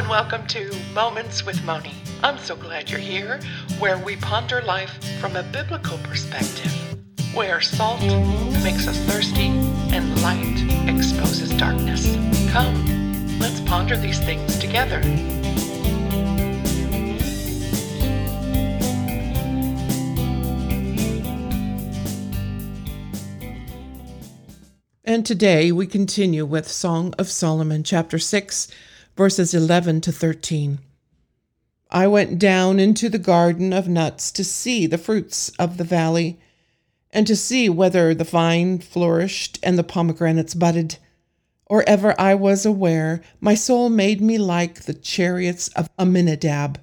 and welcome to Moments with Moni. I'm so glad you're here, where we ponder life from a biblical perspective, where salt makes us thirsty and light exposes darkness. Come, let's ponder these things together. And today we continue with Song of Solomon, chapter 6, verses 11 to 13. I went down into the garden of nuts to see the fruits of the valley, and to see whether the vine flourished and the pomegranates budded. Or ever I was aware, my soul made me like the chariots of Amminadab.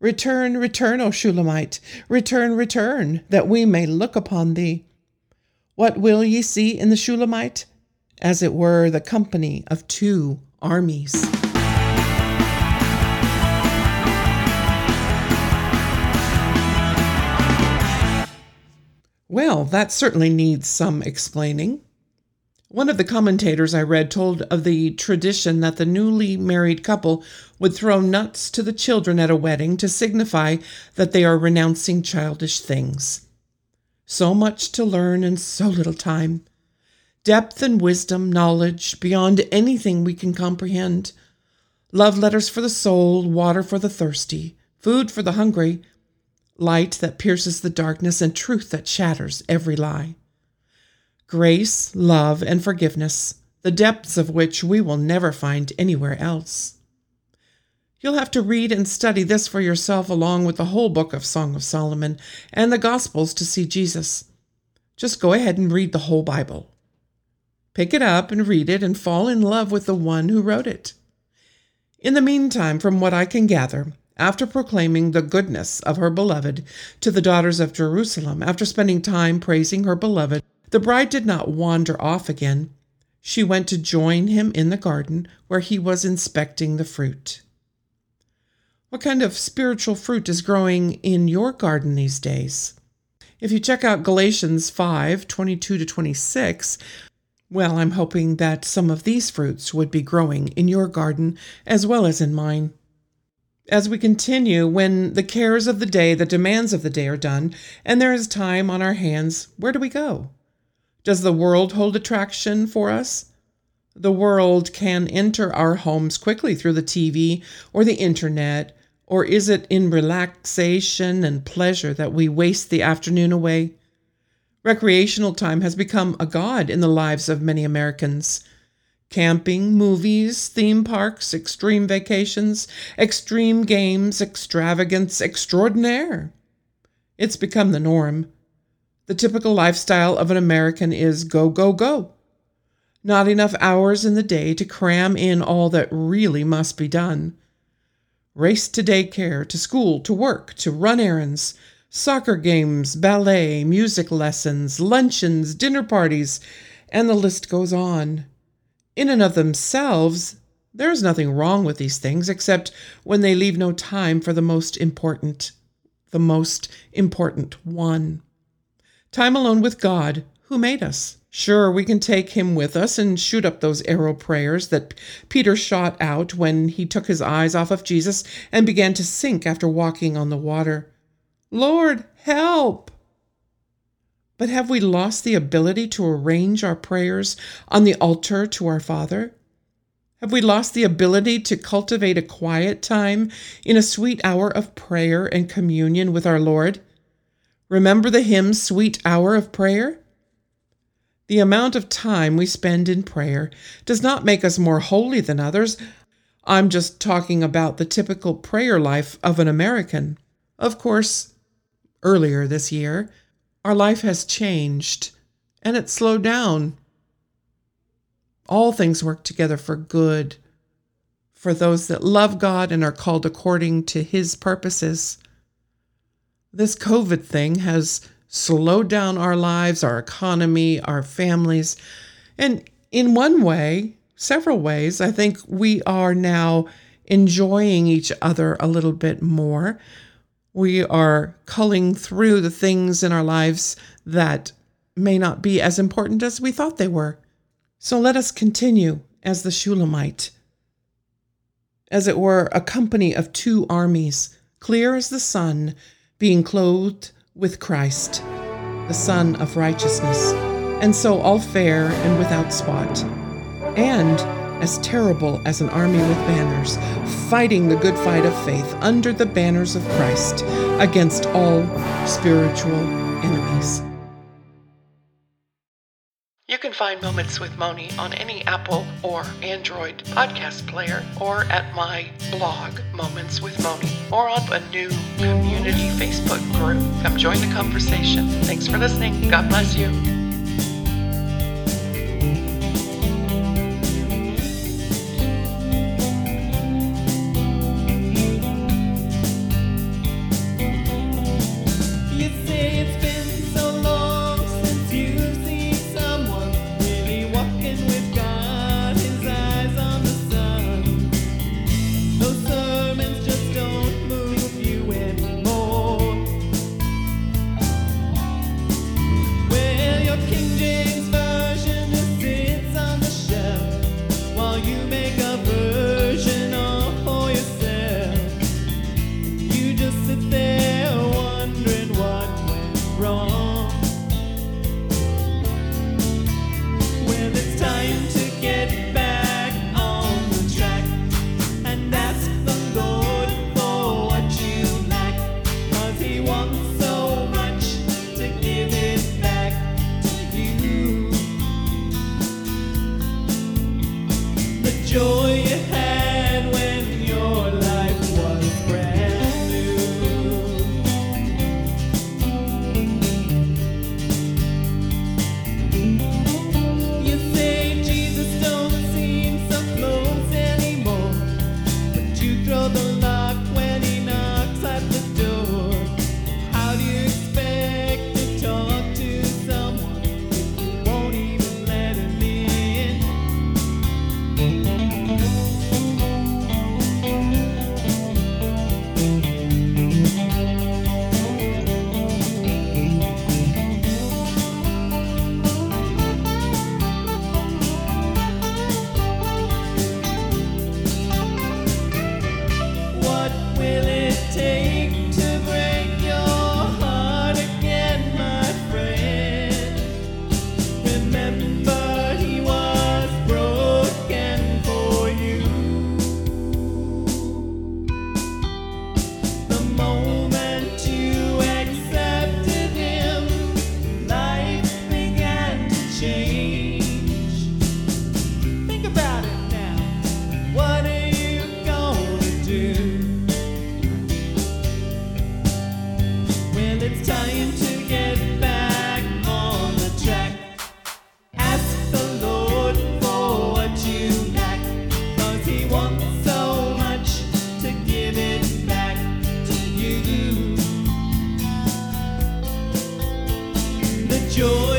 Return, return, O Shulamite, return, return, that we may look upon thee. What will ye see in the Shulamite? As it were the company of two armies. Well, that certainly needs some explaining. One of the commentators I read told of the tradition that the newly married couple would throw nuts to the children at a wedding to signify that they are renouncing childish things. So much to learn in so little time. Depth and wisdom, knowledge beyond anything we can comprehend. Love letters for the soul, water for the thirsty, food for the hungry, light that pierces the darkness, and truth that shatters every lie. Grace, love, and forgiveness, the depths of which we will never find anywhere else. You'll have to read and study this for yourself along with the whole book of Song of Solomon and the Gospels to see Jesus. Just go ahead and read the whole Bible. Pick it up and read it and fall in love with the one who wrote it. In the meantime, from what I can gather, after proclaiming the goodness of her beloved to the daughters of Jerusalem, after spending time praising her beloved, the bride did not wander off again. She went to join him in the garden where he was inspecting the fruit. What kind of spiritual fruit is growing in your garden these days? If you check out Galatians 5 22 to 26, well, I'm hoping that some of these fruits would be growing in your garden as well as in mine. As we continue, when the cares of the day, the demands of the day are done, and there is time on our hands, where do we go? Does the world hold attraction for us? The world can enter our homes quickly through the TV or the internet or is it in relaxation and pleasure that we waste the afternoon away? Recreational time has become a god in the lives of many Americans. Camping, movies, theme parks, extreme vacations, extreme games, extravagance extraordinaire. It's become the norm. The typical lifestyle of an American is go, go, go. Not enough hours in the day to cram in all that really must be done. Race to daycare, to school, to work, to run errands, soccer games, ballet, music lessons, luncheons, dinner parties, and the list goes on. In and of themselves, there is nothing wrong with these things except when they leave no time for the most important, the most important one. Time alone with God, who made us. Sure, we can take him with us and shoot up those arrow prayers that Peter shot out when he took his eyes off of Jesus and began to sink after walking on the water. Lord, help! But have we lost the ability to arrange our prayers on the altar to our Father? Have we lost the ability to cultivate a quiet time in a sweet hour of prayer and communion with our Lord? Remember the hymn, Sweet Hour of Prayer? The amount of time we spend in prayer does not make us more holy than others. I'm just talking about the typical prayer life of an American. Of course, earlier this year, our life has changed and it slowed down. All things work together for good for those that love God and are called according to His purposes. This COVID thing has slowed down our lives, our economy, our families. And in one way, several ways, I think we are now enjoying each other a little bit more. We are culling through the things in our lives that may not be as important as we thought they were. So let us continue as the Shulamite. as it were, a company of two armies, clear as the sun, being clothed with Christ, the Sun of righteousness, and so all fair and without spot, and as terrible as an army with banners, fighting the good fight of faith under the banners of Christ against all spiritual enemies. You can find Moments with Moni on any Apple or Android podcast player or at my blog, Moments with Moni, or on a new community Facebook group. Come join the conversation. Thanks for listening. God bless you. You joy